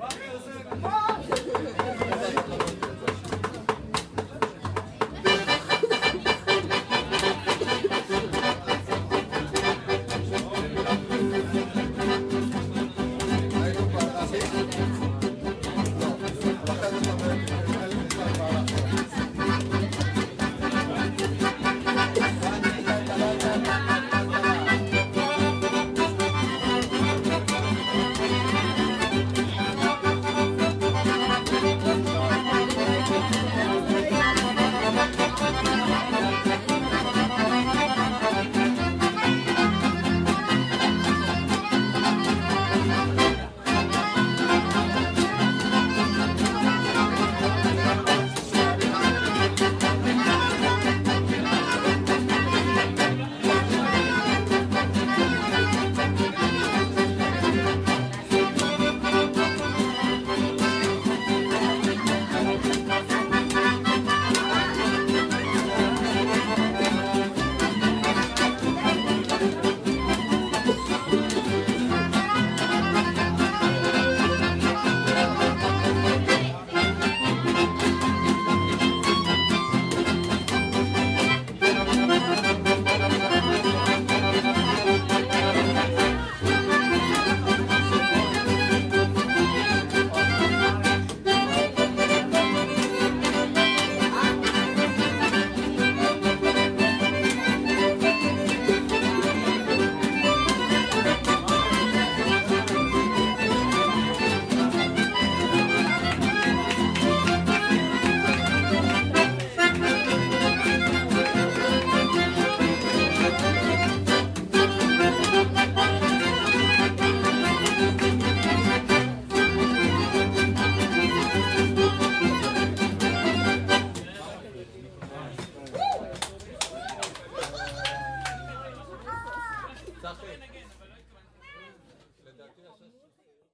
Bakın. It's not.